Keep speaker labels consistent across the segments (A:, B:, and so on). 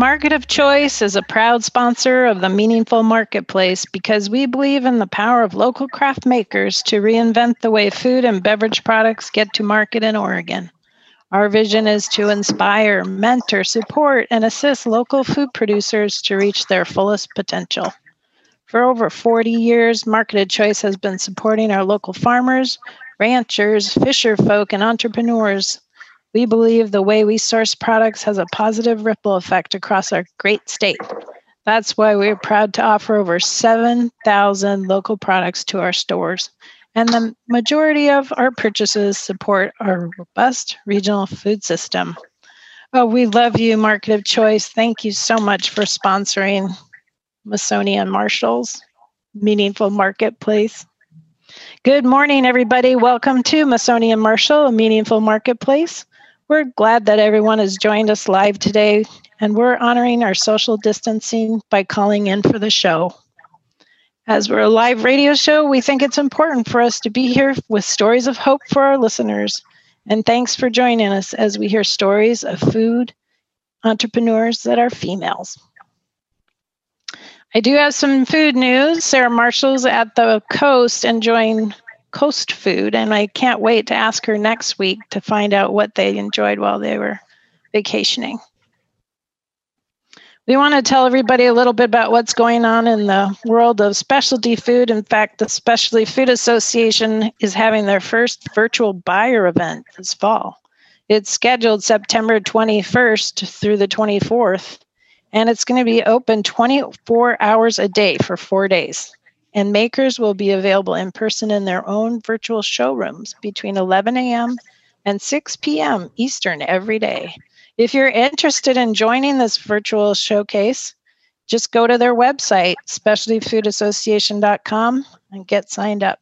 A: Market of Choice is a proud sponsor of the Meaningful Marketplace because we believe in the power of local craft makers to reinvent the way food and beverage products get to market in Oregon. Our vision is to inspire, mentor, support, and assist local food producers to reach their fullest potential. For over 40 years, Market of Choice has been supporting our local farmers, ranchers, fisher folk, and entrepreneurs we believe the way we source products has a positive ripple effect across our great state. That's why we're proud to offer over 7,000 local products to our stores. And the majority of our purchases support our robust regional food system. Oh, we love you, Market of Choice. Thank you so much for sponsoring Masoni and Marshall's Meaningful Marketplace. Good morning, everybody. Welcome to Masoni and Marshall, a Meaningful Marketplace. We're glad that everyone has joined us live today, and we're honoring our social distancing by calling in for the show. As we're a live radio show, we think it's important for us to be here with stories of hope for our listeners. And thanks for joining us as we hear stories of food entrepreneurs that are females. I do have some food news. Sarah Marshall's at the coast enjoying coast food, and I can't wait to ask her next week to find out what they enjoyed while they were vacationing. We want to tell everybody a little bit about what's going on in the world of specialty food. In fact, the Specialty Food Association is having their first virtual buyer event this fall. It's scheduled September 21st through the 24th, and it's going to be open 24 hours a day for four days and makers will be available in person in their own virtual showrooms between 11 a.m. and 6 p.m. Eastern every day. If you're interested in joining this virtual showcase, just go to their website, specialtyfoodassociation.com, and get signed up.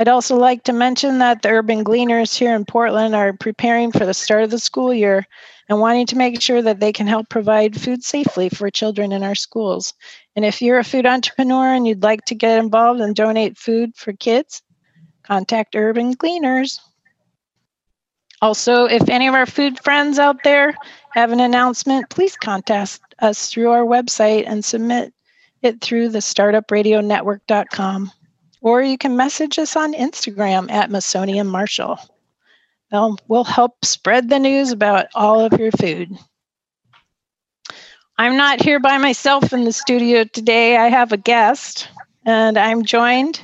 A: I'd also like to mention that the Urban Gleaners here in Portland are preparing for the start of the school year and wanting to make sure that they can help provide food safely for children in our schools. And if you're a food entrepreneur and you'd like to get involved and donate food for kids, contact Urban Gleaners. Also, if any of our food friends out there have an announcement, please contact us through our website and submit it through the startupradionetwork.com. Or you can message us on Instagram at Masoni and Marshall. They'll, we'll help spread the news about all of your food. I'm not here by myself in the studio today. I have a guest, and I'm joined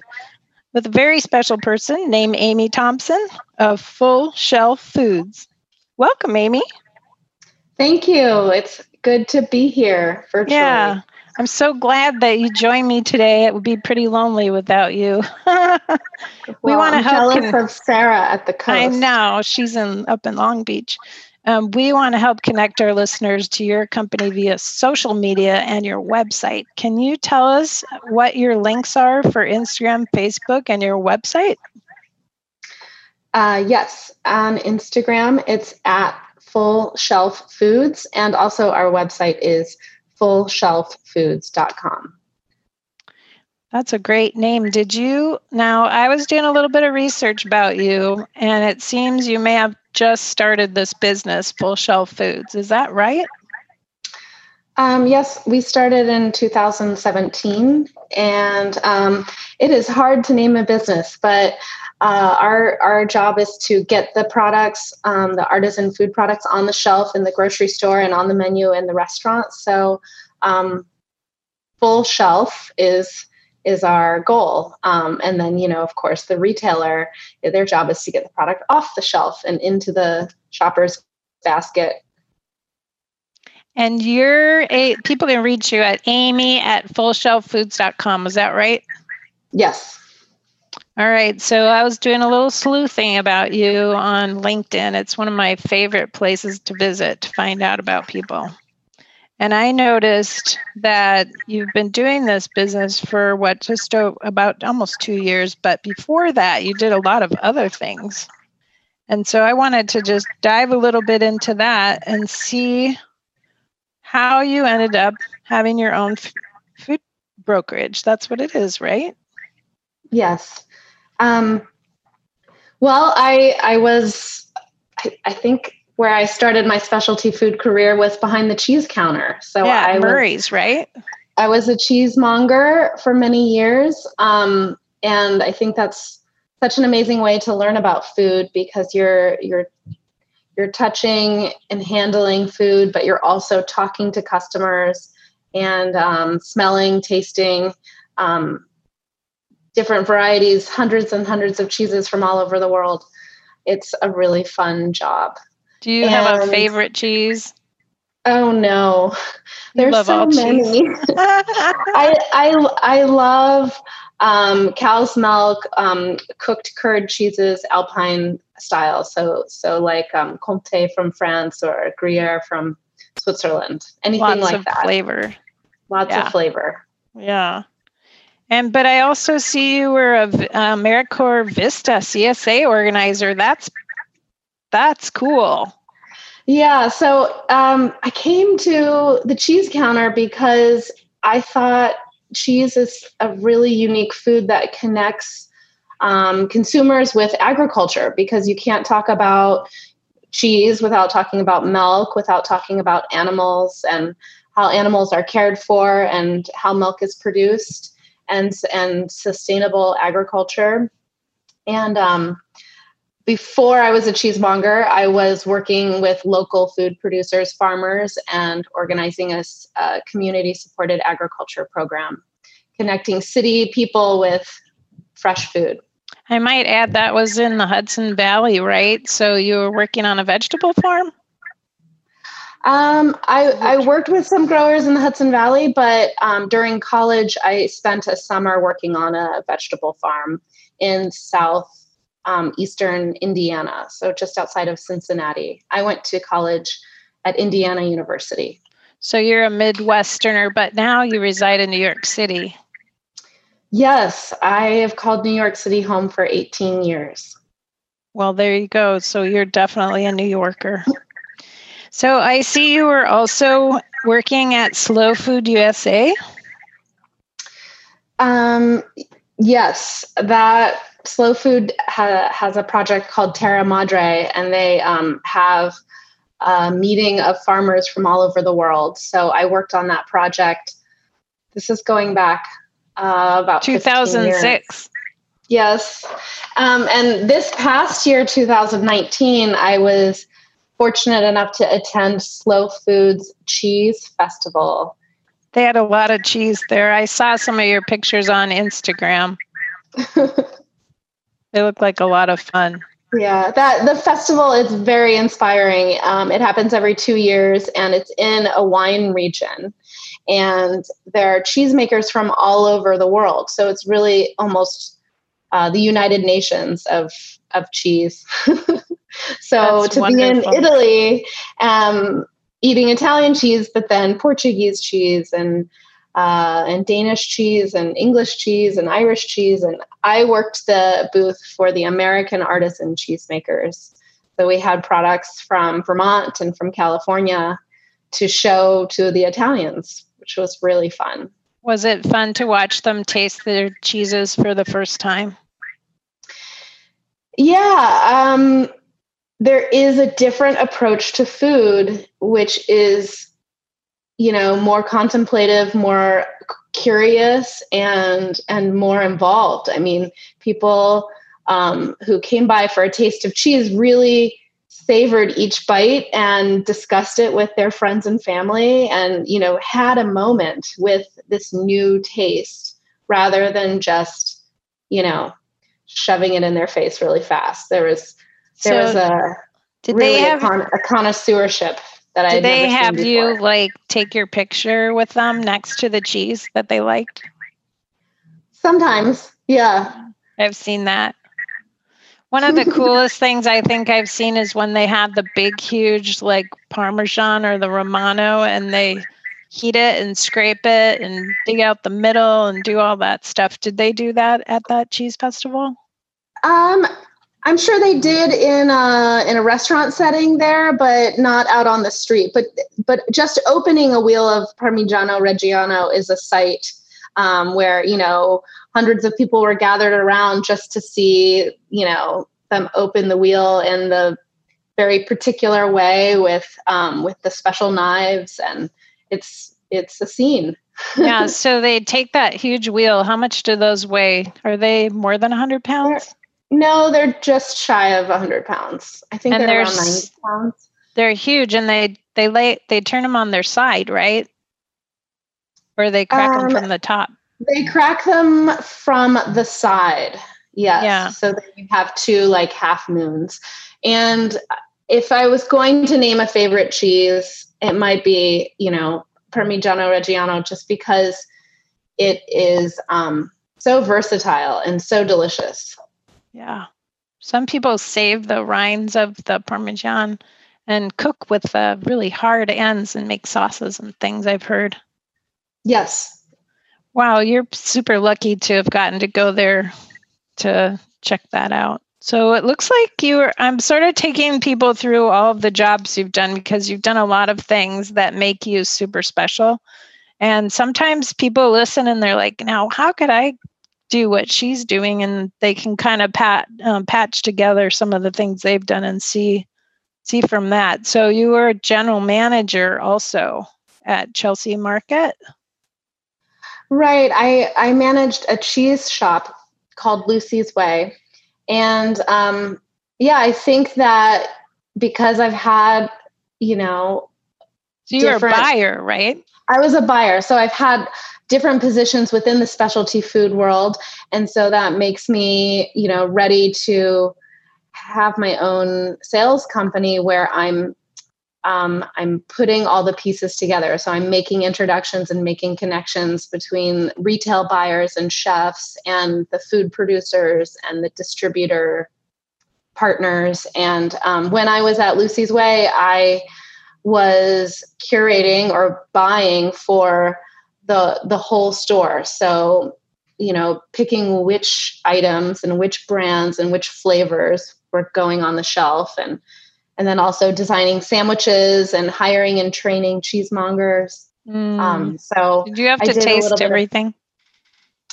A: with a very special person named Amy Thompson of Full Shelf Foods. Welcome, Amy.
B: Thank you. It's good to be here virtually.
A: Yeah, I'm so glad that you joined me today. It would be pretty lonely without you.
B: we well, want to help. Jealous con- of Sarah at the coast.
A: I know she's in up in Long Beach. Um, we want to help connect our listeners to your company via social media and your website. Can you tell us what your links are for Instagram, Facebook, and your website?
B: Uh, yes, on Instagram, it's at Full Shelf Foods, and also our website is fullshelffoods.com.
A: That's a great name. Did you? Now, I was doing a little bit of research about you, and it seems you may have just started this business, Full Shelf Foods. Is that right?
B: Um, yes, we started in 2017, and um, it is hard to name a business, but uh, our our job is to get the products, um, the artisan food products, on the shelf in the grocery store and on the menu in the restaurant. So, um, full shelf is is our goal. Um, and then, you know, of course, the retailer, their job is to get the product off the shelf and into the shopper's basket.
A: And you're a people can reach you at amy at fullshelffoods.com. Is that right?
B: Yes.
A: All right. So I was doing a little sleuthing about you on LinkedIn. It's one of my favorite places to visit to find out about people. And I noticed that you've been doing this business for what, just about almost two years. But before that, you did a lot of other things. And so I wanted to just dive a little bit into that and see how you ended up having your own food brokerage. That's what it is, right?
B: Yes. Um, well, I I was I, I, think where I started my specialty food career was behind the cheese counter. So
A: yeah,
B: I
A: Murray's,
B: was,
A: right?
B: I was a cheesemonger for many years, um, and I think that's such an amazing way to learn about food because you're you're you're touching and handling food, but you're also talking to customers and um, smelling, tasting. Um, different varieties, hundreds and hundreds of cheeses from all over the world. It's a really fun job.
A: Do you and, have a favorite cheese?
B: Oh no, there's so many. I I I love um, cow's milk, um, cooked curd cheeses, Alpine style. So so like um, Comté from France or Gruyere from Switzerland. Anything
A: Lots
B: like
A: of
B: that.
A: Flavor.
B: Lots yeah. of flavor.
A: Yeah. And but I also see you were a uh, AmeriCorps Vista CSA organizer. That's that's cool.
B: Yeah, so um, I came to the cheese counter because I thought cheese is a really unique food that connects um, consumers with agriculture because you can't talk about cheese without talking about milk, without talking about animals and how animals are cared for and how milk is produced and and sustainable agriculture. And um, before I was a cheesemonger, I was working with local food producers, farmers, and organizing a, a community supported agriculture program, connecting city people with fresh food.
A: I might add that was in the Hudson Valley, right? So you were working on a vegetable farm?
B: Um, I, I worked with some growers in the Hudson Valley, but um, during college, I spent a summer working on a vegetable farm in south um, eastern Indiana, so just outside of Cincinnati. I went to college at Indiana University.
A: So you're a Midwesterner, but now you reside in New York City.
B: Yes, I have called New York City home for 18 years.
A: Well, there you go. So you're definitely a New Yorker. So I see you are also working at Slow Food USA.
B: Um, yes, that Slow Food ha- has a project called Terra Madre, and they um, have a meeting of farmers from all over the world. So I worked on that project. This is going back uh, about 2006. Yes. Um, and this past year, 2019, I was fortunate enough to attend Slow Foods Cheese Festival.
A: They had a lot of cheese there. I saw some of your pictures on Instagram. they look like a lot of fun.
B: Yeah, that the festival is very inspiring. Um, it happens every two years, and it's in a wine region, and there are cheesemakers from all over the world. So it's really almost uh, the United Nations of of cheese. so That's to wonderful. be in Italy, um, eating Italian cheese, but then Portuguese cheese and uh, and Danish cheese and English cheese and Irish cheese. And I worked the booth for the American artisan cheesemakers. So we had products from Vermont and from California to show to the Italians, which was really fun.
A: Was it fun to watch them taste their cheeses for the first time?
B: Yeah, um, there is a different approach to food, which is, you know, more contemplative, more curious, and and more involved. I mean, people um, who came by for a taste of cheese really savored each bite and discussed it with their friends and family and you know had a moment with this new taste rather than just, you know, shoving it in their face really fast. There was there so was a did really they have a, con- a connoisseurship that I
A: did they have you like take your picture with them next to the cheese that they liked?
B: Sometimes, yeah.
A: I've seen that. One of the coolest things I think I've seen is when they have the big, huge, like Parmesan or the Romano, and they heat it and scrape it and dig out the middle and do all that stuff. Did they do that at that cheese festival?
B: Um, I'm sure they did in a in a restaurant setting there, but not out on the street. But but just opening a wheel of Parmigiano Reggiano is a sight um, where you know hundreds of people were gathered around just to see you know them open the wheel in the very particular way with um, with the special knives and it's it's a scene.
A: Yeah so they take that huge wheel. How much do those weigh? Are they more than 100 pounds
B: no they're just shy of 100 pounds. I think and they're around 90 pounds.
A: they're huge and they they lay they turn them on their side right? Or they crack um, them from the top.
B: they crack them from the side yes. Yeah. So that you have two like half moons. And if i was going to name a favorite cheese it might be you know Parmigiano Reggiano just because it is um, so versatile and so delicious.
A: Yeah. Some people save the rinds of the Parmesan and cook with the really hard ends and make sauces and things, I've heard.
B: Yes.
A: Wow, you're super lucky to have gotten to go there to check that out. So it looks like you're, I'm sort of taking people through all of the jobs you've done because you've done a lot of things that make you super special. And sometimes people listen and they're like, now, how could I do what she's doing? And they can kind of pat, um, patch together some of the things they've done and see, see from that. So you were a general manager also at Chelsea Market.
B: Right. I, I managed a cheese shop called Lucy's Whey and um, yeah, I think that because I've had, you know,
A: so you're a buyer, right?
B: I was a buyer. So I've had different positions within the specialty food world. And so that makes me, you know, ready to have my own sales company where I'm um, I'm putting all the pieces together. So I'm making introductions and making connections between retail buyers and chefs and the food producers and the distributor partners. And um, when I was at Lucy's Whey, I was curating or buying for the the whole store. So you know, picking which items and which brands and which flavors were going on the shelf and and then also designing sandwiches and hiring and training cheesemongers. Mm. Um, so
A: did you have to taste everything? Of,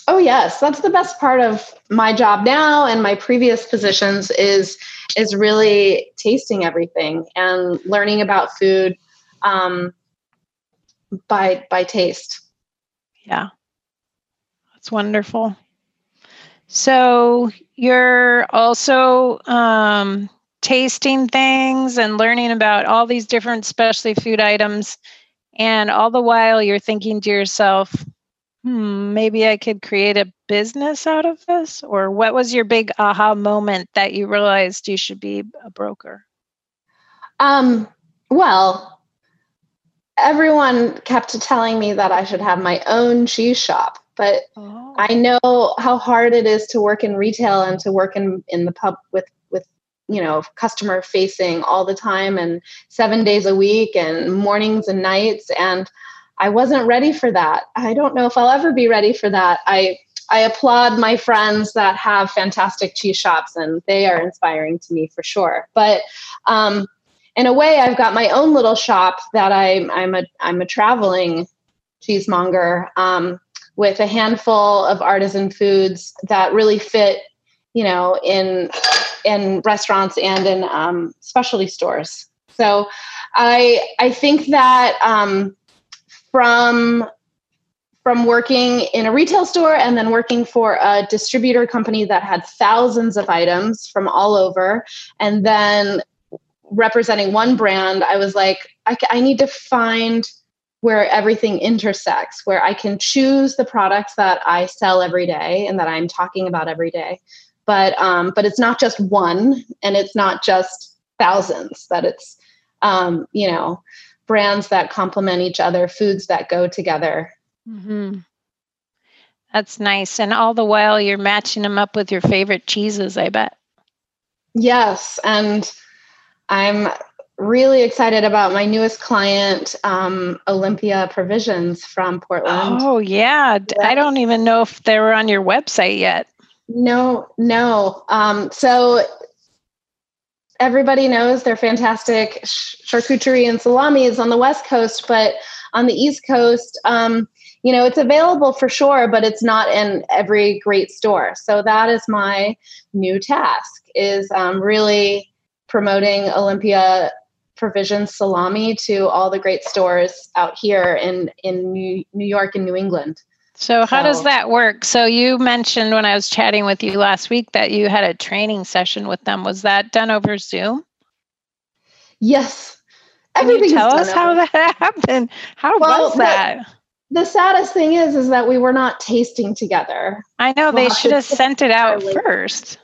B: oh yes, that's the best part of my job now and my previous positions is is really tasting everything and learning about food um, by by taste.
A: Yeah, that's wonderful. So you're also um, tasting things and learning about all these different specialty food items. And all the while, you're thinking to yourself, hmm, maybe I could create a business out of this? Or what was your big aha moment that you realized you should be a broker?
B: Um, well, everyone kept telling me that I should have my own cheese shop, but oh. I know how hard it is to work in retail and to work in, in the pub with with you know customer facing all the time and seven days a week and mornings and nights. And i wasn't ready for that. I don't know if i'll ever be ready for that. I i applaud my friends that have fantastic cheese shops and they are inspiring to me for sure. But um, in a way i've got my own little shop that i'm i'm a i'm a traveling cheesemonger um, with a handful of artisan foods that really fit you know in in restaurants and in um, specialty stores. So I I think that um, from from working in a retail store and then working for a distributor company that had thousands of items from all over, and then representing one brand, I was like, I, I need to find where everything intersects, where I can choose the products that I sell every day and that I'm talking about every day. But um, but it's not just one, and it's not just thousands. That it's um, you know brands that complement each other, foods that go together.
A: Mm-hmm. That's nice. And all the while, you're matching them up with your favorite cheeses. I bet.
B: Yes, and I'm really excited about my newest client, um, Olympia Provisions from Portland.
A: Oh, yeah. yeah. I don't even know if they were on your website yet.
B: No, no. Um, so everybody knows they're fantastic charcuterie and salamis on the West Coast, but on the East Coast, um, you know, it's available for sure, but it's not in every great store. So that is my new task: is um, really promoting Olympia provision salami to all the great stores out here in in New, New York and New England.
A: So how so, does that work? So you mentioned when I was chatting with you last week that you had a training session with them. Was that done over Zoom?
B: Yes.
A: Can you tell us how that happened? How well, was that?
B: The, the, saddest thing is, is that we were not tasting together.
A: I know they should have sent it out first.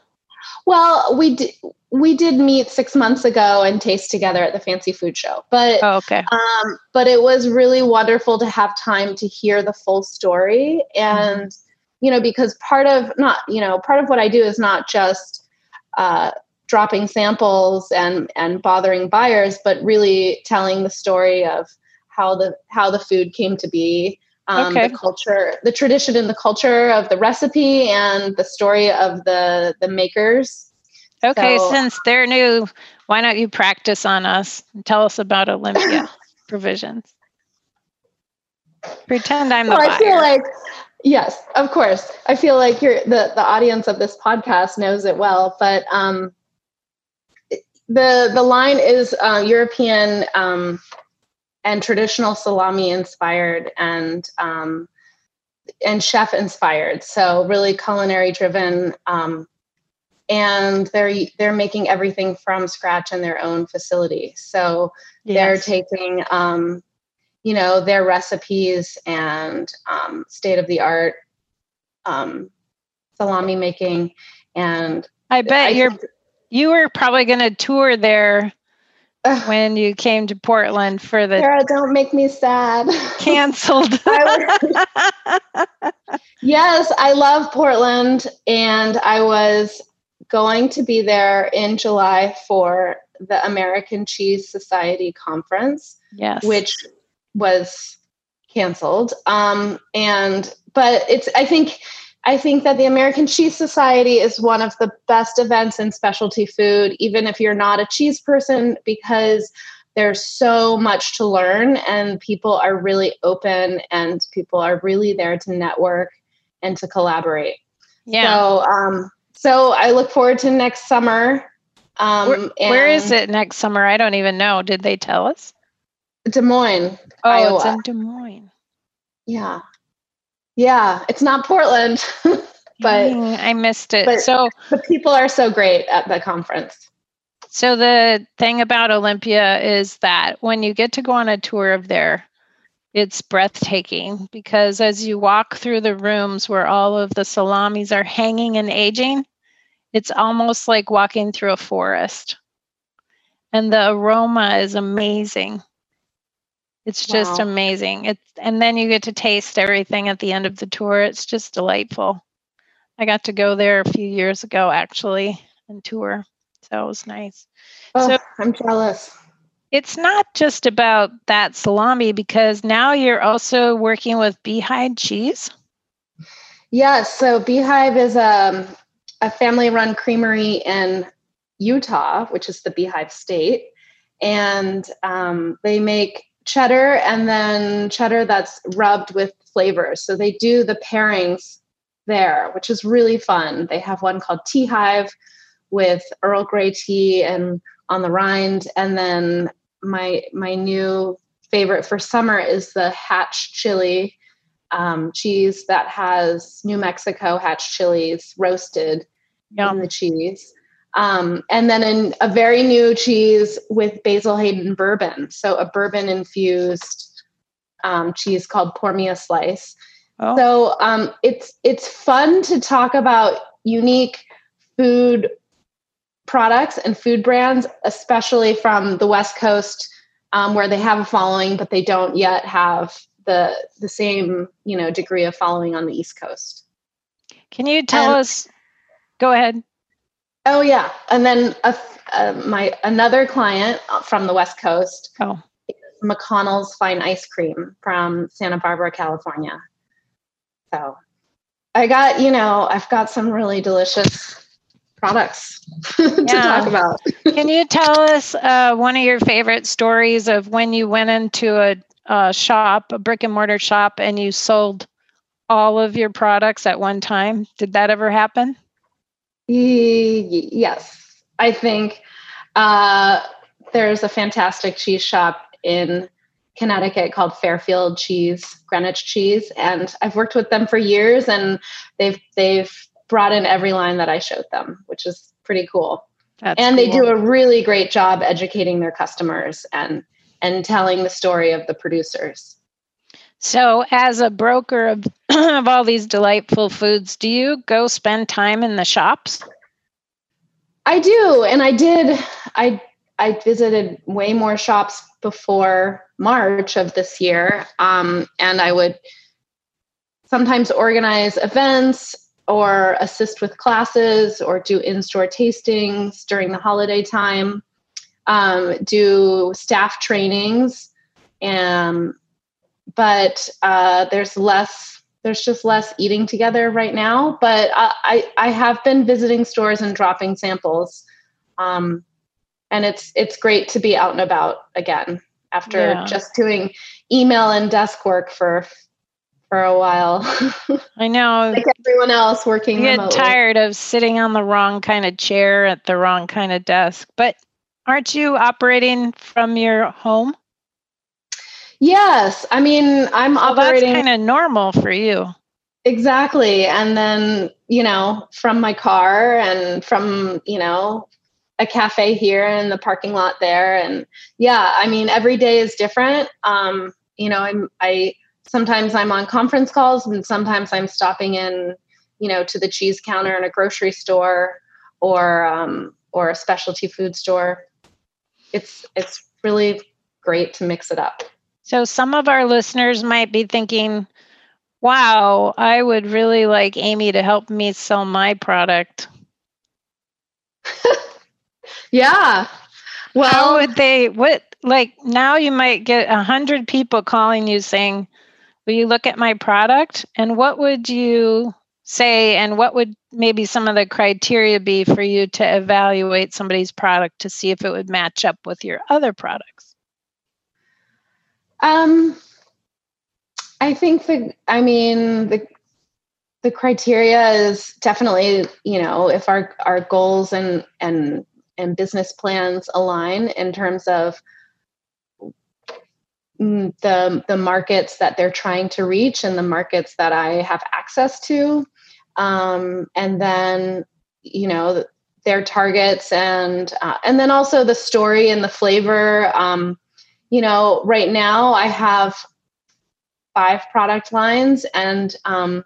B: Well, we did we did meet six months ago and taste together at the fancy food show but
A: oh, okay
B: um, but it was really wonderful to have time to hear the full story and mm-hmm. you know because part of not you know part of what i do is not just uh, dropping samples and and bothering buyers but really telling the story of how the how the food came to be um, okay. the culture the tradition and the culture of the recipe and the story of the the makers
A: Okay, so, since they're new, why don't you practice on us and tell us about Olympia provisions? Pretend I'm the well,
B: I feel like yes, of course. I feel like you're the the audience of this podcast knows it well, but um, the the line is uh, European um, and traditional salami inspired and um, and chef inspired. So really culinary driven. Um, and they're they're making everything from scratch in their own facility. So yes. they're taking um, you know their recipes and um, state of the art um, salami making, and
A: I bet I you're you were probably going to tour there when you came to Portland for the
B: Sarah, don't make me sad.
A: Canceled.
B: yes, I love Portland and I was going to be there in July for the American Cheese Society conference,
A: yes.
B: which was canceled. Um, and but it's I think I think that the American Cheese Society is one of the best events in specialty food, even if you're not a cheese person, because there's so much to learn and people are really open and people are really there to network and to collaborate.
A: Yeah.
B: So um, so I look forward to next summer.
A: Um, where, where is it next summer? I don't even know. Did they tell us?
B: Des Moines.
A: Oh, Iowa. it's in Des Moines.
B: Yeah. Yeah. It's not Portland, but mm,
A: I missed it. But so
B: the people are so great at the conference.
A: So the thing about Olympia is that when you get to go on a tour of there, it's breathtaking because as you walk through the rooms where all of the salamis are hanging and aging, it's almost like walking through a forest. And the aroma is amazing. It's just wow. amazing. It's and then you get to taste everything at the end of the tour. It's just delightful. I got to go there a few years ago actually and tour. So it was nice.
B: Oh, so I'm jealous
A: it's not just about that salami because now you're also working with Beehive Cheese.
B: Yes. So Beehive is a, um, a family run creamery in Utah, which is the Beehive state. And um, they make cheddar and then cheddar that's rubbed with flavors. So they do the pairings there, which is really fun. They have one called Tea Hive with Earl Grey tea and on the rind, and then my my new favorite for summer is the hatch chili um, cheese that has New Mexico hatch chilies roasted Yum. in the cheese. Um, and then in a very new cheese with Basil Hayden bourbon. So a bourbon infused um, cheese called Pour Me a Slice. Oh. So um, it's it's fun to talk about unique food products and food brands, especially from the West Coast, um, where they have a following, but they don't yet have the the same you know degree of following on the East Coast.
A: Can you tell and, us? Go ahead.
B: Oh yeah, and then a, uh, my another client from the West Coast.
A: Oh.
B: McConnell's Fine Ice Cream from Santa Barbara, California. So I got, you know, I've got some really delicious products to talk about.
A: Can you tell us uh, one of your favorite stories of when you went into a, a, shop, a brick and mortar shop, and you sold all of your products at one time? Did that ever happen?
B: Yes. I think uh, there's a fantastic cheese shop in Connecticut called Fairfield Cheese, Greenwich Cheese, and I've worked with them for years, and they've they've brought in every line that I showed them, which is pretty cool. That's and cool. they do a really great job educating their customers and and telling the story of the producers.
A: So, as a broker of, of all these delightful foods, do you go spend time in the shops?
B: I do, and I did. I I visited way more shops before March of this year, um, and I would sometimes organize events or assist with classes or do in-store tastings during the holiday time. Um, do staff trainings and but uh, there's less there's just less eating together right now but I, I, I have been visiting stores and dropping samples um, and it's it's great to be out and about again after yeah. just doing email and desk work for for a while
A: i know
B: like everyone else working
A: get remotely. tired of sitting on the wrong kind of chair at the wrong kind of desk but aren't you operating from your home
B: Yes, I mean I'm well, operating.
A: That's kind of normal for you.
B: Exactly, and then you know from my car and from you know a cafe here and the parking lot there, and yeah, I mean every day is different. Um, you know, I'm I sometimes I'm on conference calls and sometimes I'm stopping in, you know, to the cheese counter in a grocery store or um, or a specialty food store. It's it's really great to mix it up.
A: So some of our listeners might be thinking, wow, I would really like Amy to help me sell my product.
B: yeah.
A: Well, how would they, what, like now you might get a hundred people calling you saying, will you look at my product? And what would you say, and what would maybe some of the criteria be for you to evaluate somebody's product to see if it would match up with your other products?
B: Um, I think the, I mean, the, the criteria is definitely, you know, if our, our goals and, and, and business plans align in terms of mm, the, the markets that they're trying to reach and the markets that I have access to. Um, and then, you know, their targets and, uh, and then also the story and the flavor. Um, you know, right now I have five product lines and um,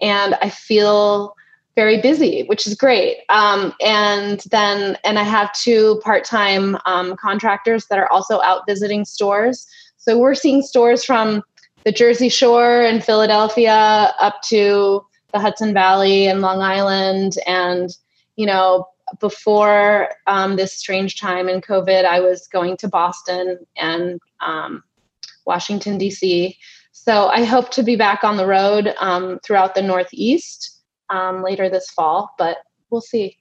B: and I feel very busy, which is great. Um, and then and I have two part-time um, contractors that are also out visiting stores. So we're seeing stores from the Jersey Shore and Philadelphia up to the Hudson Valley and Long Island and you know before um, this strange time in COVID, I was going to Boston and um, Washington, D.C. So I hope to be back on the road um, throughout the Northeast um, later this fall, but we'll see.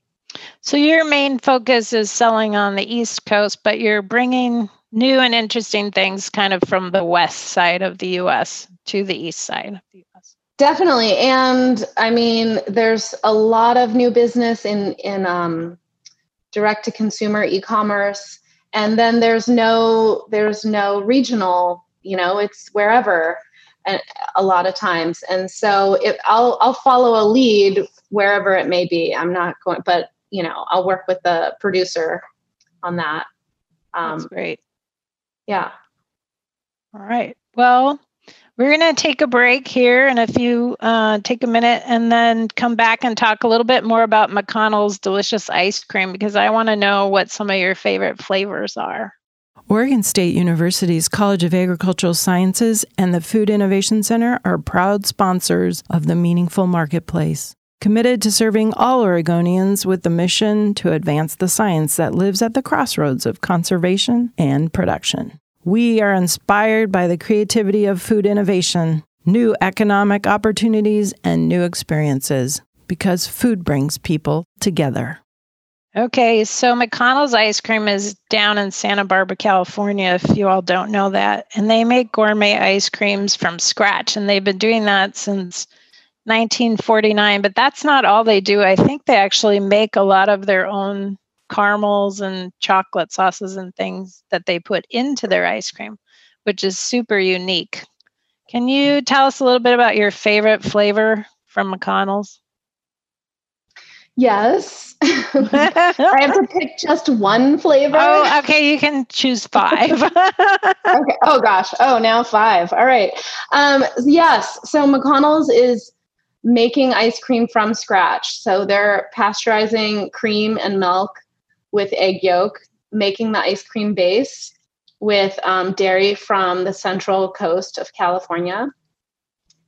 A: So your main focus is selling on the East Coast, but you're bringing new and interesting things kind of from the west side of the US to the east side of the US.
B: Definitely. And I mean, there's a lot of new business in, in um, direct to consumer e-commerce. And then there's no, there's no regional, you know, it's wherever and a lot of times. And so if I'll, I'll follow a lead wherever it may be. I'm not going, but you know, I'll work with the producer on that.
A: Um, That's great.
B: Yeah.
A: All right. Well, we're going to take a break here and if you uh, take a minute and then come back and talk a little bit more about McConnell's delicious ice cream because I want to know what some of your favorite flavors are.
C: Oregon State University's College of Agricultural Sciences and the Food Innovation Center are proud sponsors of the Meaningful Marketplace, committed to serving all Oregonians with the mission to advance the science that lives at the crossroads of conservation and production. We are inspired by the creativity of food innovation, new economic opportunities, and new experiences because food brings people together.
A: Okay, so McConnell's ice cream is down in Santa Barbara, California, if you all don't know that. And they make gourmet ice creams from scratch. And they've been doing that since 1949. But that's not all they do. I think they actually make a lot of their own caramels and chocolate sauces and things that they put into their ice cream, which is super unique. Can you tell us a little bit about your favorite flavor from McConnell's?
B: Yes. I have to pick just one flavor.
A: Oh, okay. You can choose five.
B: okay. Oh gosh. Oh, now five. All right. Um, yes. So McConnell's is making ice cream from scratch. So they're pasteurizing cream and milk with egg yolk, making the ice cream base with um, dairy from the central coast of California,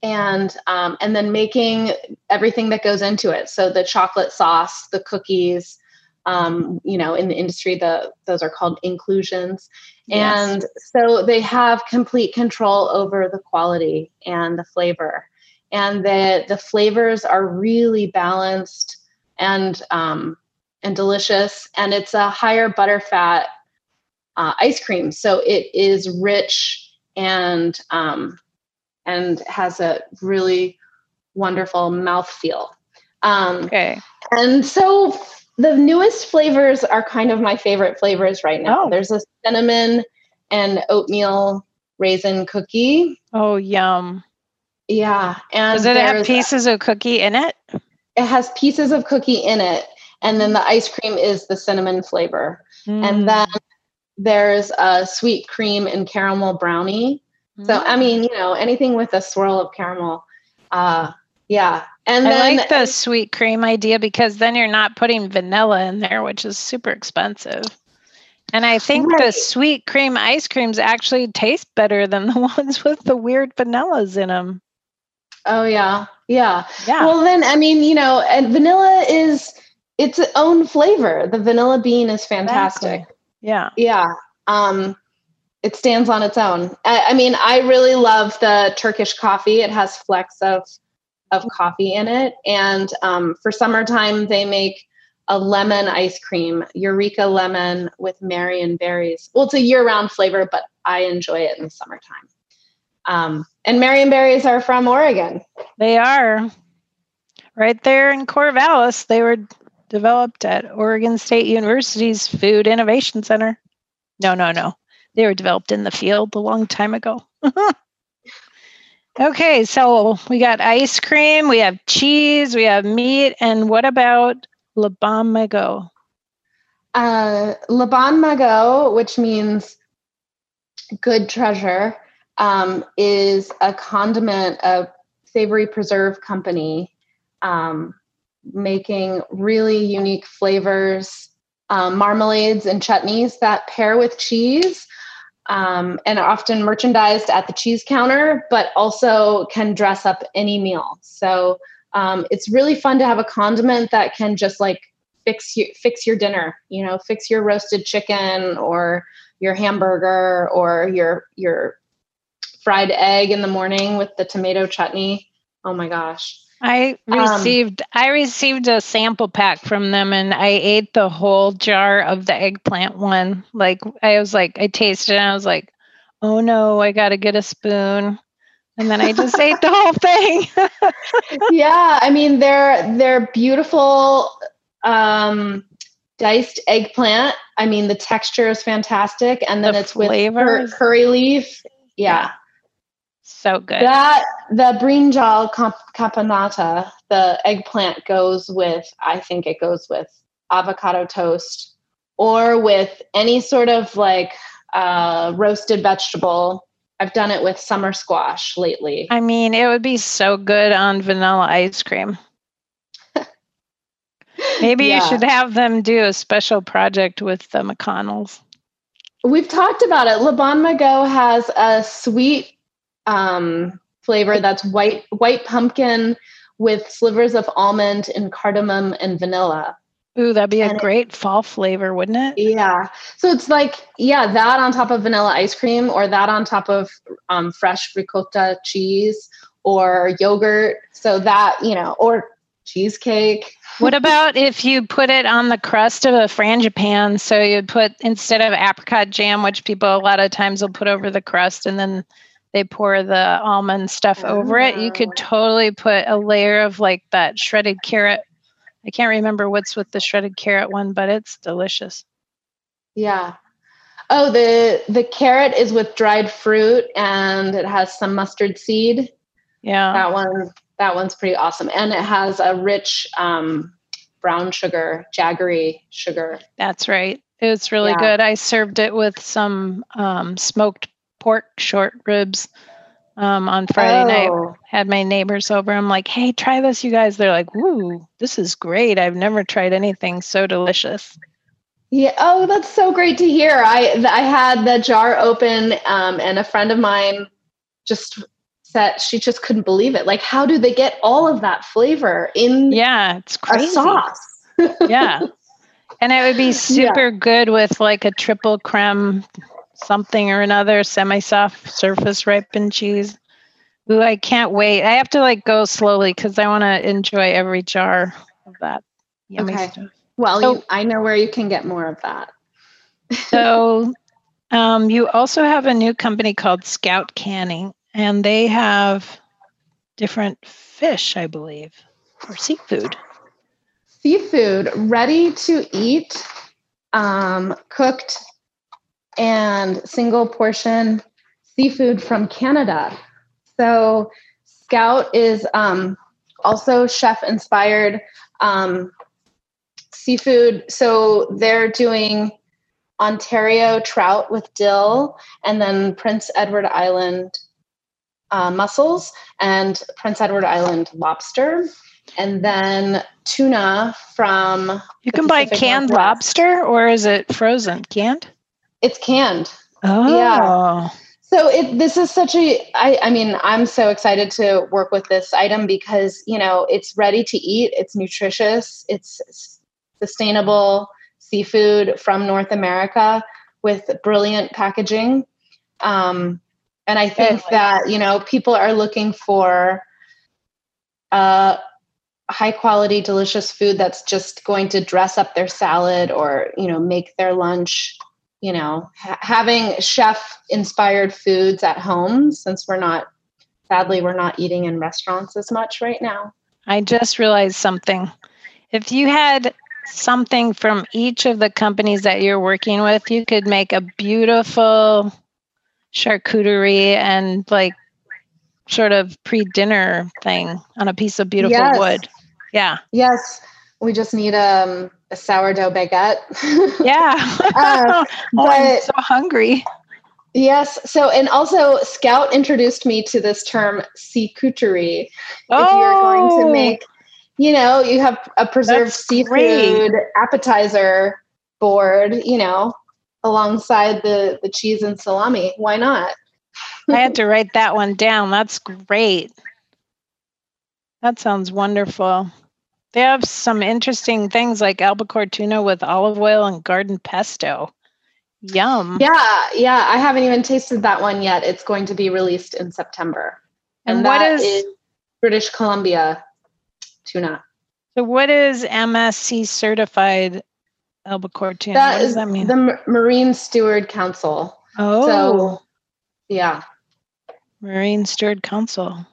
B: and um, and then making everything that goes into it. So the chocolate sauce, the cookies. Um, you know, in the industry, the those are called inclusions, yes. and so they have complete control over the quality and the flavor, and the the flavors are really balanced and um, and delicious. And it's a higher butterfat uh, ice cream, so it is rich and um, and has a really wonderful mouth feel. Um, okay. And so the newest flavors are kind of my favorite flavors right now. Oh. There's a cinnamon and oatmeal raisin cookie.
A: Oh, yum.
B: Yeah.
A: And does it have pieces of cookie in it?
B: It has pieces of cookie in it and then the ice cream is the cinnamon flavor mm. and then there's a sweet cream and caramel brownie mm. so i mean you know anything with a swirl of caramel uh yeah
A: and then I then, like the sweet cream idea because then you're not putting vanilla in there which is super expensive and I think right. the sweet cream ice creams actually taste better than the ones with the weird vanillas in them.
B: Oh yeah. Yeah. Yeah. Well then I mean, you know, and vanilla is its own flavor. The vanilla bean is fantastic. Exactly.
A: Yeah.
B: Yeah. Um, it stands on its own. I, I, mean, I really love the Turkish coffee. It has flecks of of coffee in it, and um, for summertime, they make a lemon ice cream, Eureka lemon with Marion berries. Well, it's a year round flavor, but I enjoy it in the summertime. Um, and Marion berries are from Oregon.
A: They are right there in Corvallis. They were developed at Oregon State University's Food Innovation Center. No, no, no. They were developed in the field a long time ago. okay, so we got ice cream, we have cheese, we have meat, and what about Le Bon Magot?
B: Uh, Le Bon which means good treasure, um, is a condiment, a savory preserve company um, making really unique flavors, um, marmalades and chutneys that pair with cheese. Um, and often merchandised at the cheese counter, but also can dress up any meal. So um, it's really fun to have a condiment that can just like fix you fix your dinner. You know, fix your roasted chicken or your hamburger or your your fried egg in the morning with the tomato chutney. Oh my gosh.
A: I um, received um, I received a sample pack from them and I ate the whole jar of the eggplant one. Like I was like I tasted it and I was like, "Oh no, I got to get a spoon." And then I just ate the whole thing.
B: yeah, I mean they're they're beautiful um diced eggplant. I mean the texture is fantastic and then the it's flavor with curry leaf. yeah. yeah
A: so good.
B: That the brinjal caponata, the eggplant goes with. I think it goes with avocado toast or with any sort of like uh, roasted vegetable. I've done it with summer squash lately.
A: I mean, it would be so good on vanilla ice cream. Maybe yeah. you should have them do a special project with the McConnells.
B: We've talked about it. Le Bon Magot has a sweet um, flavor that's white white pumpkin with slivers of almond and cardamom and vanilla.
A: Ooh, that'd be and a great it, fall flavor, wouldn't it?
B: Yeah. So it's like, yeah, that on top of vanilla ice cream or that on top of um, fresh ricotta cheese or yogurt. So that, you know, or cheesecake.
A: what about if you put it on the crust of a frangipane? So you'd put, instead of apricot jam, which people a lot of times will put over the crust and then they pour the almond stuff over it, you could oh. totally put a layer of like that shredded carrot I can't remember what's with the shredded carrot one, but it's delicious.
B: Yeah. Oh, the the carrot is with dried fruit and it has some mustard seed.
A: Yeah.
B: That one that one's pretty awesome. And it has a rich um, brown sugar, jaggery sugar.
A: That's right. It was really yeah. good. I served it with some um, smoked pork short ribs um, on Friday oh. night. Had my neighbors over. I'm like, hey, try this, you guys. They're like, ooh, this is great. I've never tried anything so delicious.
B: Yeah. Oh, that's so great to hear. I I had the jar open, um, and a friend of mine just said she just couldn't believe it. Like, how do they get all of that flavor in?
A: Yeah, it's crazy.
B: A sauce.
A: yeah, and it would be super yeah. good with like a triple creme something or another, semi-soft surface ripened cheese. Ooh, I can't wait. I have to like go slowly because I want to enjoy every jar of that yummy okay. stuff.
B: Well, so, you, I know where you can get more of that.
A: so, um, you also have a new company called Scout Canning, and they have different fish, I believe, or seafood.
B: Seafood ready to eat, um, cooked and single portion seafood from Canada. So, Scout is um, also chef inspired um, seafood. So, they're doing Ontario trout with dill and then Prince Edward Island uh, mussels and Prince Edward Island lobster. And then tuna from.
A: You can buy canned Northwest. lobster or is it frozen? Canned?
B: It's canned.
A: Oh. Yeah.
B: So it this is such a I I mean I'm so excited to work with this item because you know it's ready to eat, it's nutritious, it's sustainable seafood from North America with brilliant packaging. Um, and I think that you know people are looking for uh, high quality, delicious food that's just going to dress up their salad or you know make their lunch you know ha- having chef inspired foods at home since we're not sadly we're not eating in restaurants as much right now.
A: I just realized something. If you had something from each of the companies that you're working with you could make a beautiful charcuterie and like sort of pre-dinner thing on a piece of beautiful yes. wood. Yeah.
B: Yes. We just need um a sourdough baguette.
A: yeah. uh, but, oh, I'm so hungry.
B: Yes. So, and also, Scout introduced me to this term "seacouterie."
A: Oh.
B: If you're going to oh. make, you know, you have a preserved That's seafood great. appetizer board, you know, alongside the the cheese and salami. Why not?
A: I had to write that one down. That's great. That sounds wonderful. They have some interesting things like albacore tuna with olive oil and garden pesto. Yum.
B: Yeah, yeah. I haven't even tasted that one yet. It's going to be released in September.
A: And, and what is, is
B: British Columbia tuna?
A: So, what is MSC certified albacore tuna?
B: That what does that mean? The Marine Steward Council.
A: Oh, so,
B: yeah.
A: Marine Steward Council.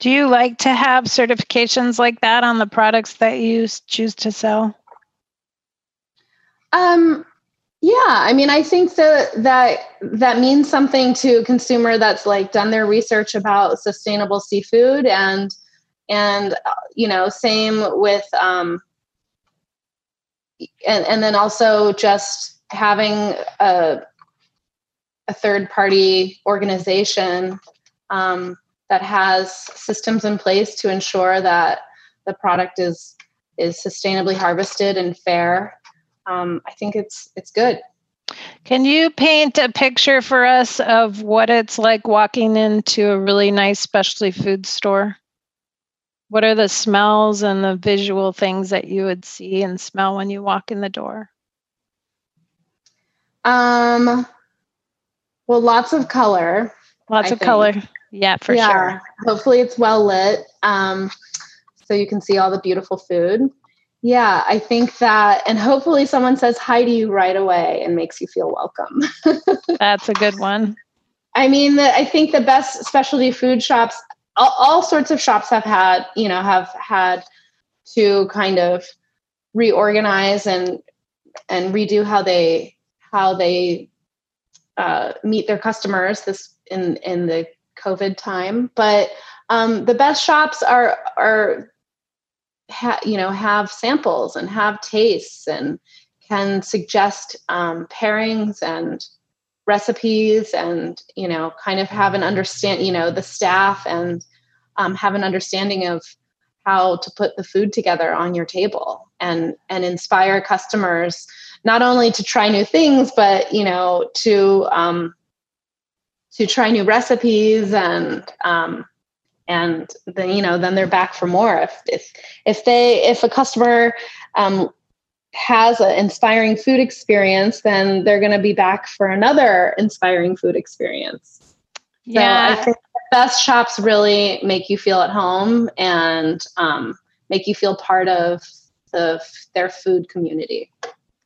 A: Do you like to have certifications like that on the products that you choose to sell?
B: Um, yeah, I mean, I think that that that means something to a consumer that's like done their research about sustainable seafood, and and you know, same with um, and and then also just having a a third party organization um, that has systems in place to ensure that the product is is sustainably harvested and fair, um, I think it's it's good.
A: Can you paint a picture for us of what it's like walking into a really nice specialty food store? What are the smells and the visual things that you would see and smell when you walk in the door?
B: Um, well, lots of color.
A: Lots I of think. color. Yeah, for yeah. sure.
B: Hopefully, it's well lit, um, so you can see all the beautiful food. Yeah, I think that, and hopefully, someone says hi to you right away and makes you feel welcome.
A: That's a good one.
B: I mean, the, I think the best specialty food shops, all, all sorts of shops have had, you know, have had to kind of reorganize and and redo how they how they uh, meet their customers this in in the COVID time. But um, the best shops are are ha, you know have samples and have tastes and can suggest um, pairings and recipes and you know kind of have an understand you know the staff and um, have an understanding of how to put the food together on your table and and inspire customers not only to try new things, but you know, to um, to try new recipes and um, and then you know then they're back for more. If if if they if a customer um, has an inspiring food experience, then they're going to be back for another inspiring food experience. Yeah, so I think the best shops really make you feel at home and um, make you feel part of the their food community.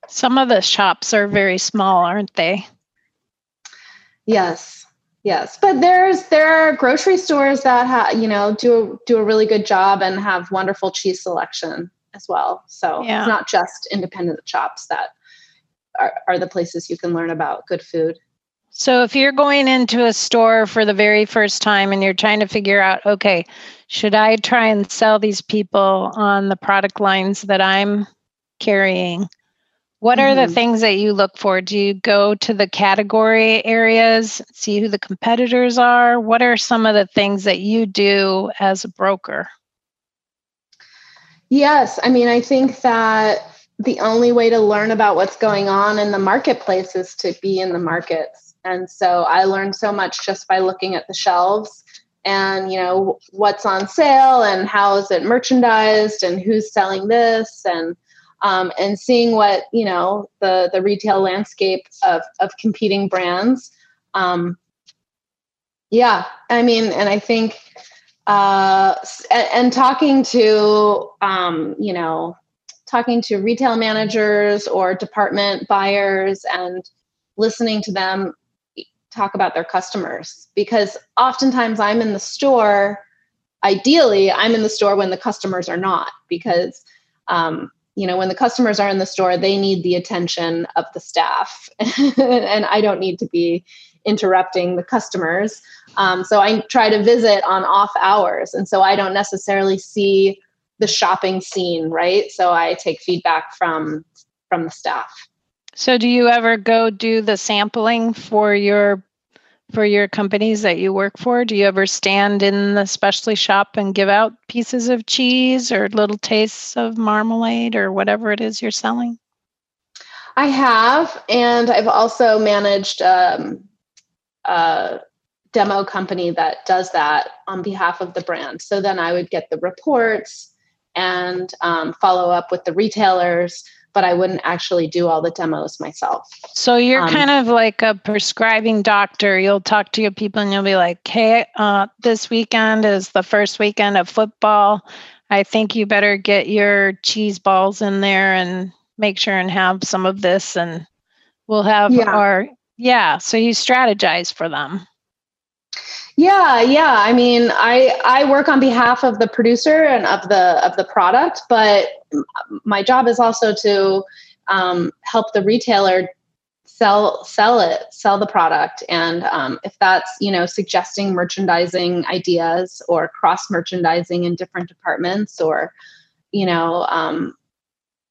A: Some of the shops are very small, aren't they?
B: Yes. Yes, but there's there are grocery stores that ha, you know do a, do a really good job and have wonderful cheese selection as well. So yeah. it's not just independent shops that are, are the places you can learn about good food.
A: So if you're going into a store for the very first time and you're trying to figure out, okay, should I try and sell these people on the product lines that I'm carrying? What are mm-hmm. the things that you look for? Do you go to the category areas, see who the competitors are? What are some of the things that you do as a broker?
B: Yes, I mean, I think that the only way to learn about what's going on in the marketplace is to be in the markets. And so I learned so much just by looking at the shelves and, you know, what's on sale and how is it merchandised and who's selling this and um, and seeing what you know the the retail landscape of of competing brands. Um, yeah, I mean, and I think uh, and, and talking to um, you know talking to retail managers or department buyers and listening to them talk about their customers because oftentimes I'm in the store. Ideally, I'm in the store when the customers are not because um, you know when the customers are in the store they need the attention of the staff. And i don't need to be interrupting the customers. Um, so i try to visit on off hours. And so i don't necessarily see the shopping scene right? So i take feedback from from the staff.
A: So do you ever go do the sampling for your for your companies that you work for? Do you ever stand in the specialty shop and give out pieces of cheese or little tastes of marmalade or whatever it is you're selling?
B: I have, and I've also managed um, a demo company that does that on behalf of the brand. So then I would get the reports and um, follow up with the retailers but I wouldn't actually do all the demos myself.
A: So you're um, kind of like a prescribing doctor. You'll talk to your people and you'll be like, hey, uh, this weekend is the first weekend of football. I think you better get your cheese balls in there and make sure and have some of this. And we'll have yeah. our, yeah. So you strategize for them.
B: Yeah, yeah. I mean, I I work on behalf of the producer and of the of the product, but my job is also to um, help the retailer sell sell it, sell the product, and um, if that's you know suggesting merchandising ideas or cross merchandising in different departments, or you know um,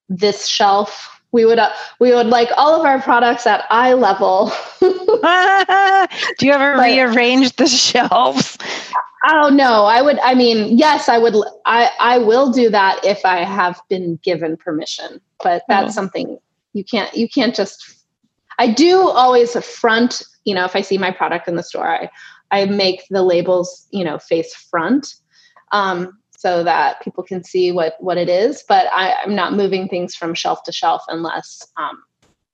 B: this shelf we would uh, we would like all of our products at eye level.
A: Do you ever but, rearrange the shelves?
B: Oh no, I would. I mean, yes, I would. I I will do that if I have been given permission. But that's oh. something you can't. You can't just. I do always front. You know, if I see my product in the store, I I make the labels. You know, face front. Um, so that people can see what what it is. But I, am not moving things from shelf to shelf unless um,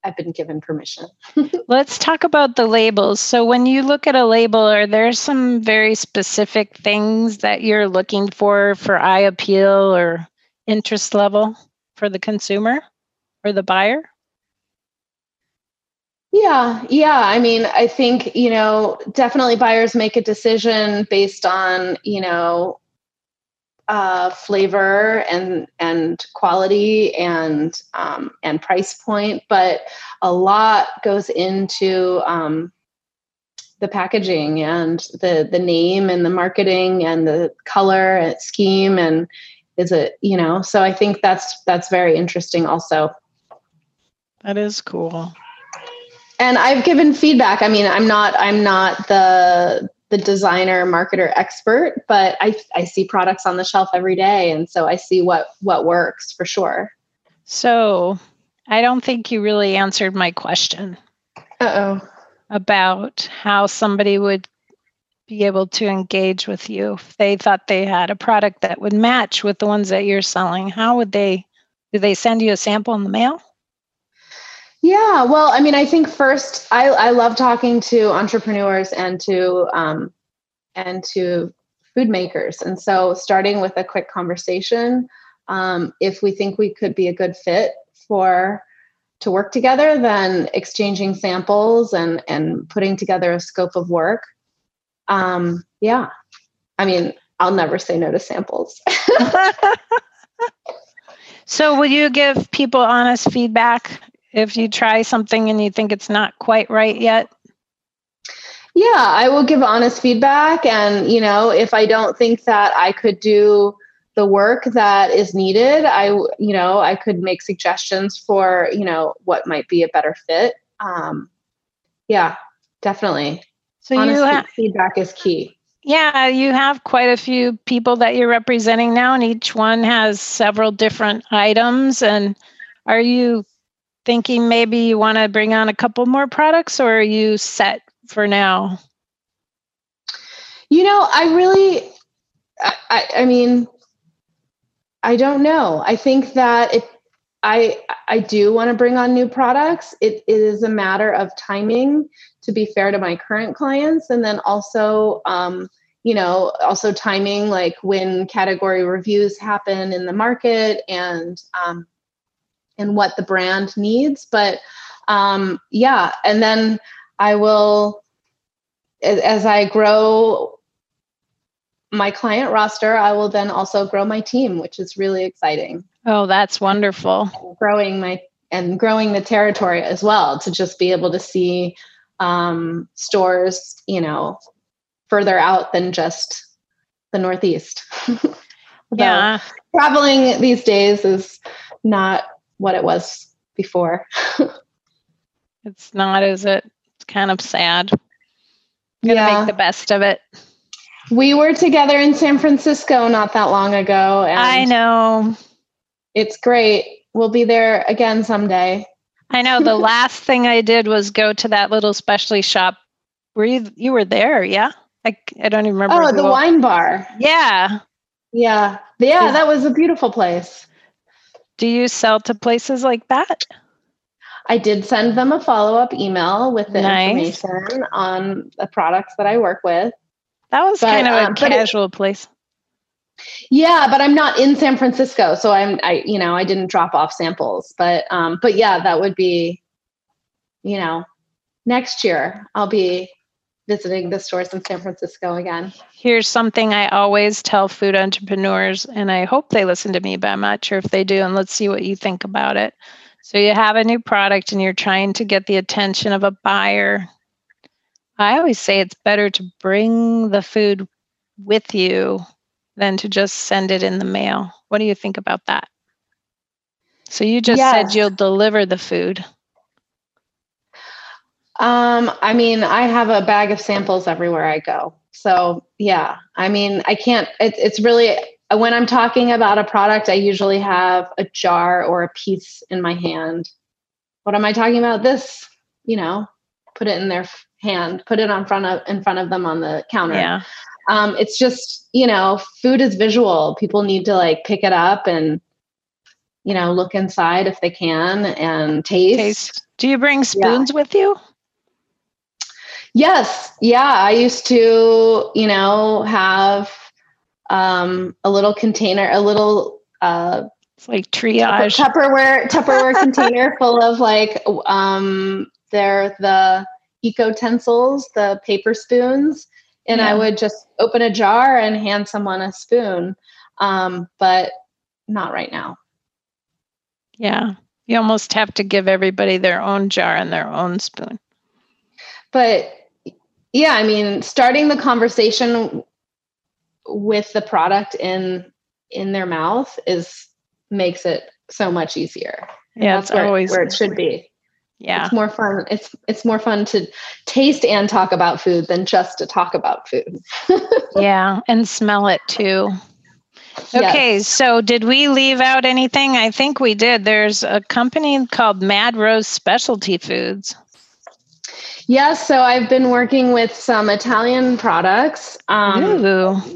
B: I've been given permission.
A: Let's talk about the labels. So when you look at a label, are there some very specific things that you're looking for for eye appeal or interest level for the consumer or the buyer?
B: Yeah, yeah. I mean, I think, you know, definitely buyers make a decision based on, you know, uh, flavor and and quality and um, and price point, but a lot goes into um, the packaging and the the name and the marketing and the color and scheme and is it you know so I think that's that's very interesting also.
A: That is cool.
B: And I've given feedback. I mean, I'm not I'm not the the designer marketer expert but I, I see products on the shelf every day and so i see what what works for sure.
A: So i don't think you really answered my question
B: uh-oh.
A: about how somebody would be able to engage with you. If they thought they had a product that would match with the ones that you're selling how would they do they send you a sample in the mail
B: yeah, well, I mean, I think first, I, I love talking to entrepreneurs and to um, and to food makers, and so starting with a quick conversation, um, if we think we could be a good fit for to work together, then exchanging samples and and putting together a scope of work. Um, yeah, I mean, I'll never say no to samples.
A: so, will you give people honest feedback if you try something and you think it's not quite right yet?
B: Yeah, I will give honest feedback. And, you know, if I don't think that I could do the work that is needed, I, you know, I could make suggestions for, you know, what might be a better fit. Um, yeah, definitely. So honest you ha- feedback is key.
A: Yeah, you have quite a few people that you're representing now, and each one has several different items. And are you thinking maybe you want to bring on a couple more products or are you set for now?
B: You know, I really, I, I mean, I don't know. I think that it, I, I do want to bring on new products. It, it is a matter of timing to be fair to my current clients, and then also, um, you know, also timing like when category reviews happen in the market and um, and what the brand needs. But um, yeah, and then I will, as I grow my client roster, I will then also grow my team, which is really exciting.
A: Oh, that's wonderful.
B: And growing my and growing the territory as well to just be able to see um, stores, you know, further out than just the Northeast.
A: yeah.
B: Traveling these days is not what it was before.
A: it's not, is it? It's kind of sad. Gonna yeah. make the best of it.
B: We were together in San Francisco not that long ago.
A: I know.
B: It's great. We'll be there again someday.
A: I know. The last thing I did was go to that little specialty shop. Were you you were there? Yeah. I, I don't even remember.
B: Oh, the wine bar.
A: Yeah.
B: Yeah. Yeah, that was a beautiful place.
A: Do you sell to places like that?
B: I did send them a follow up email with the nice. information on the products that I work with.
A: That was but, kind of a um, casual it, place.
B: Yeah, but I'm not in San Francisco, so I'm I you know I didn't drop off samples, but um, but yeah, that would be, you know, next year I'll be visiting the stores in San Francisco again.
A: Here's something I always tell food entrepreneurs, and I hope they listen to me, but I'm not sure if they do. And let's see what you think about it. So, you have a new product and you're trying to get the attention of a buyer. I always say it's better to bring the food with you than to just send it in the mail. What do you think about that? So you just said you'll deliver the food.
B: Um, I mean, I have a bag of samples everywhere I go. So yeah, I mean, I can't. It, it's really when I'm talking about a product, I usually have a jar or a piece in my hand. What am I talking about? This, you know, put it in their hand, put it on front of in front of them on the counter.
A: Yeah.
B: Um, it's just you know, food is visual. People need to like pick it up and you know look inside if they can and taste. taste.
A: Do you bring spoons yeah. with you?
B: Yes. Yeah. I used to, you know, have um, a little container, a little uh,
A: it's like triage
B: Tupperware Tupperware container full of like um, they're the eco utensils, the paper spoons, and yeah. I would just open a jar and hand someone a spoon, um, but not right now.
A: Yeah, you almost have to give everybody their own jar and their own spoon.
B: But yeah i mean starting the conversation with the product in in their mouth is makes it so much easier.
A: Yeah that's where, always
B: where it should be.
A: Yeah.
B: It's more fun it's it's more fun to taste and talk about food than just to talk about food.
A: Yeah and smell it too. Okay yes. so did we leave out anything? I think we did. There's a company called mad rose specialty foods
B: Yes, so I've been working with some Italian products, um,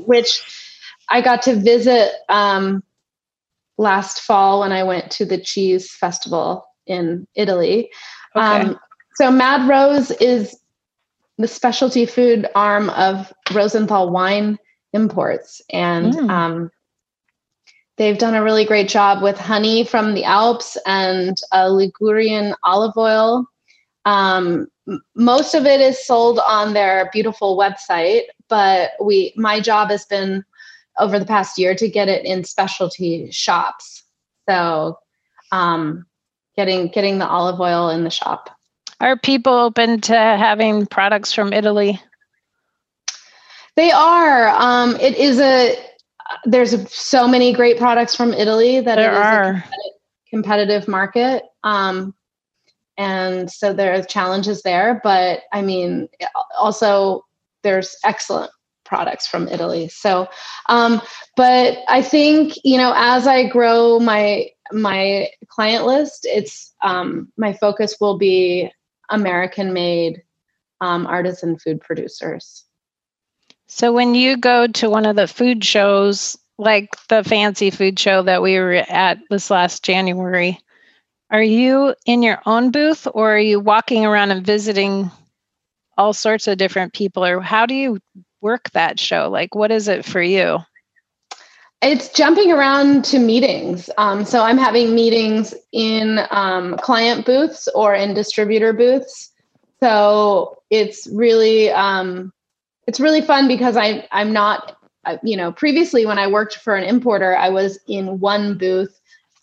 B: which I got to visit um, last fall when I went to the cheese festival in Italy. Okay. Um, so Mad Rose is the specialty food arm of Rosenthal Wine Imports, and mm. um, they've done a really great job with honey from the Alps and a Ligurian olive oil. Um, most of it is sold on their beautiful website, but we my job has been over the past year to get it in specialty shops. So um, getting getting the olive oil in the shop.
A: Are people open to having products from Italy?
B: They are. Um, it is a there's so many great products from Italy that
A: there
B: it is
A: are.
B: a competitive, competitive market. Um, and so there are challenges there but i mean also there's excellent products from italy. So um, but i think you know as i grow my my client list it's um, my focus will be american made um, artisan food producers.
A: So when you go to one of the food shows like the fancy food show that we were at this last january are you in your own booth or are you walking around and visiting all sorts of different people or how do you work that show? Like what is it for you?
B: It's jumping around to meetings. Um, so I'm having meetings in um, client booths or in distributor booths. So it's really um, it's really fun because I I'm not you know previously when I worked for an importer I was in one booth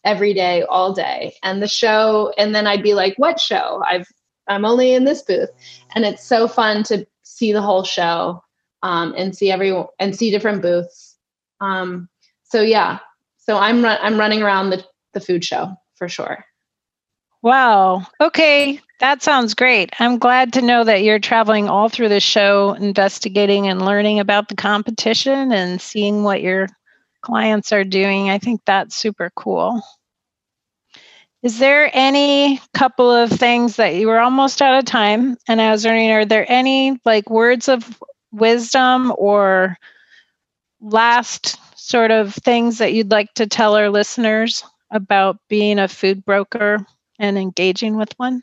B: every day, all day. And the show, and then I'd be like, what show? I've I'm only in this booth. And it's so fun to see the whole show um, and see every and see different booths. Um, so yeah. So I'm run, I'm running around the, the food show for sure.
A: Wow. Okay. That sounds great. I'm glad to know that you're traveling all through the show, investigating and learning about the competition and seeing what your clients are doing. I think that's super cool. Is there any couple of things that you were almost out of time and I was wondering, are there any like words of wisdom or last sort of things that you'd like to tell our listeners about being a food broker and engaging with one?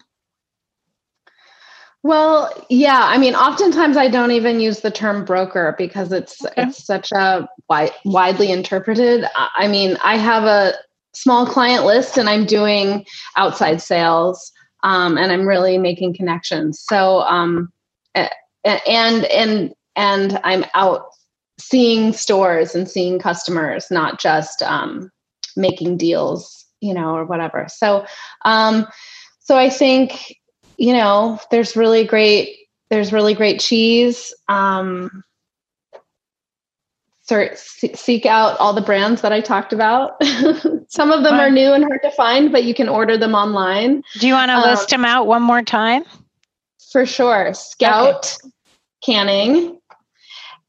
B: Well, yeah. I mean, oftentimes I don't even use the term broker because it's okay. it's such a wide, widely interpreted. I mean, I have a small client list and I'm doing outside sales um, and I'm really making connections. So um, and and and I'm out seeing stores and seeing customers, not just um, making deals, you know, or whatever. So um, so I think you know, there's really great there's really great cheese. Um, sort seek out all the brands that I talked about. Some of them are new and hard to find, but you can order them online.
A: Do you want to um, list them out one more time?
B: For sure. Scout okay. canning,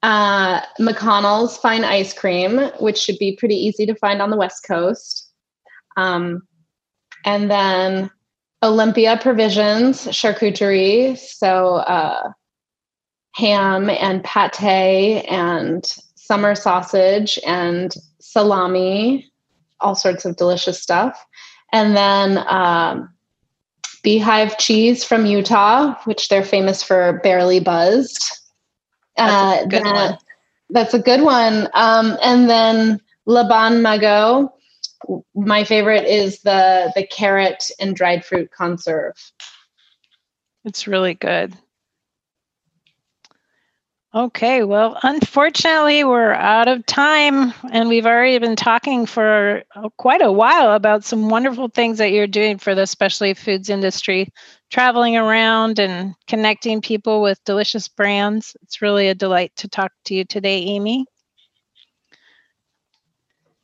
B: uh, McConnell's fine ice cream, which should be pretty easy to find on the West Coast. Um, and then Olympia Provisions Charcuterie. So, uh, ham and pate and summer sausage and salami, all sorts of delicious stuff. And then um, Beehive cheese from Utah, which they're famous for barely buzzed.
A: That's a uh, good that, one.
B: That's a good one. Um, and then Le Bon Magot. My favorite is the the carrot and dried fruit conserve.
A: It's really good. Okay, well, unfortunately, we're out of time, and we've already been talking for quite a while about some wonderful things that you're doing for the specialty foods industry, traveling around and connecting people with delicious brands. It's really a delight to talk to you today, Amy.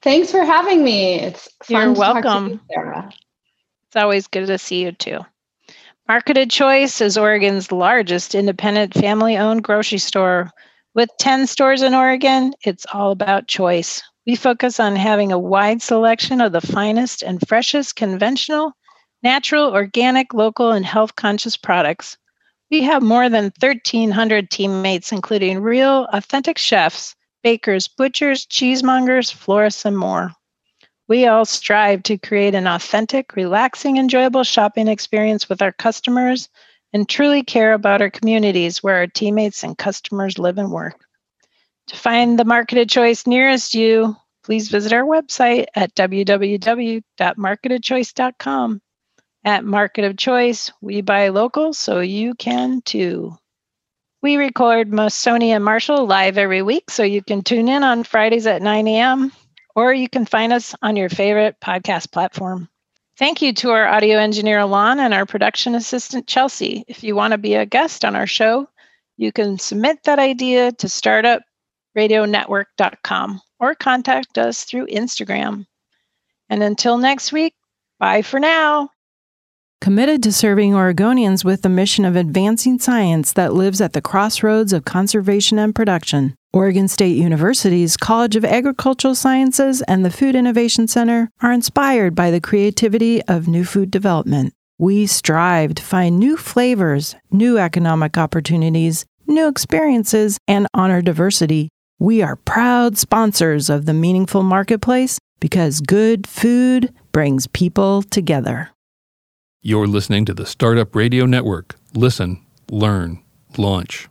B: Thanks for having me. It's
A: you're welcome. You, Sarah. It's always good to see you too. Market of Choice is Oregon's largest independent family owned grocery store. With 10 stores in Oregon, it's all about choice. We focus on having a wide selection of the finest and freshest conventional, natural, organic, local, and health conscious products. We have more than 1,300 teammates, including real, authentic chefs, bakers, butchers, cheesemongers, florists, and more. We all strive to create an authentic, relaxing, enjoyable shopping experience with our customers and truly care about our communities where our teammates and customers live and work. To find the Market of Choice nearest you, please visit our website at www.marketofchoice.com. At Market of Choice, we buy local so you can too. We record Masoni and Marshall live every week, so you can tune in on Fridays at 9 a.m or you can find us on your favorite podcast platform. Thank you to our audio engineer, Alon, and our production assistant, Chelsea. If you want to be a guest on our show, you can submit that idea to startupradionetwork.com or contact us through Instagram. And until next week, bye for now.
C: Committed to serving Oregonians with the mission of advancing science that lives at the crossroads of conservation and production. Oregon State University's College of Agricultural Sciences and the Food Innovation Center are inspired by the creativity of new food development. We strive to find new flavors, new economic opportunities, new experiences, and honor diversity. We are proud sponsors of the Meaningful Marketplace because good food brings people together.
D: You're listening to the Startup Radio Network. Listen, learn, launch.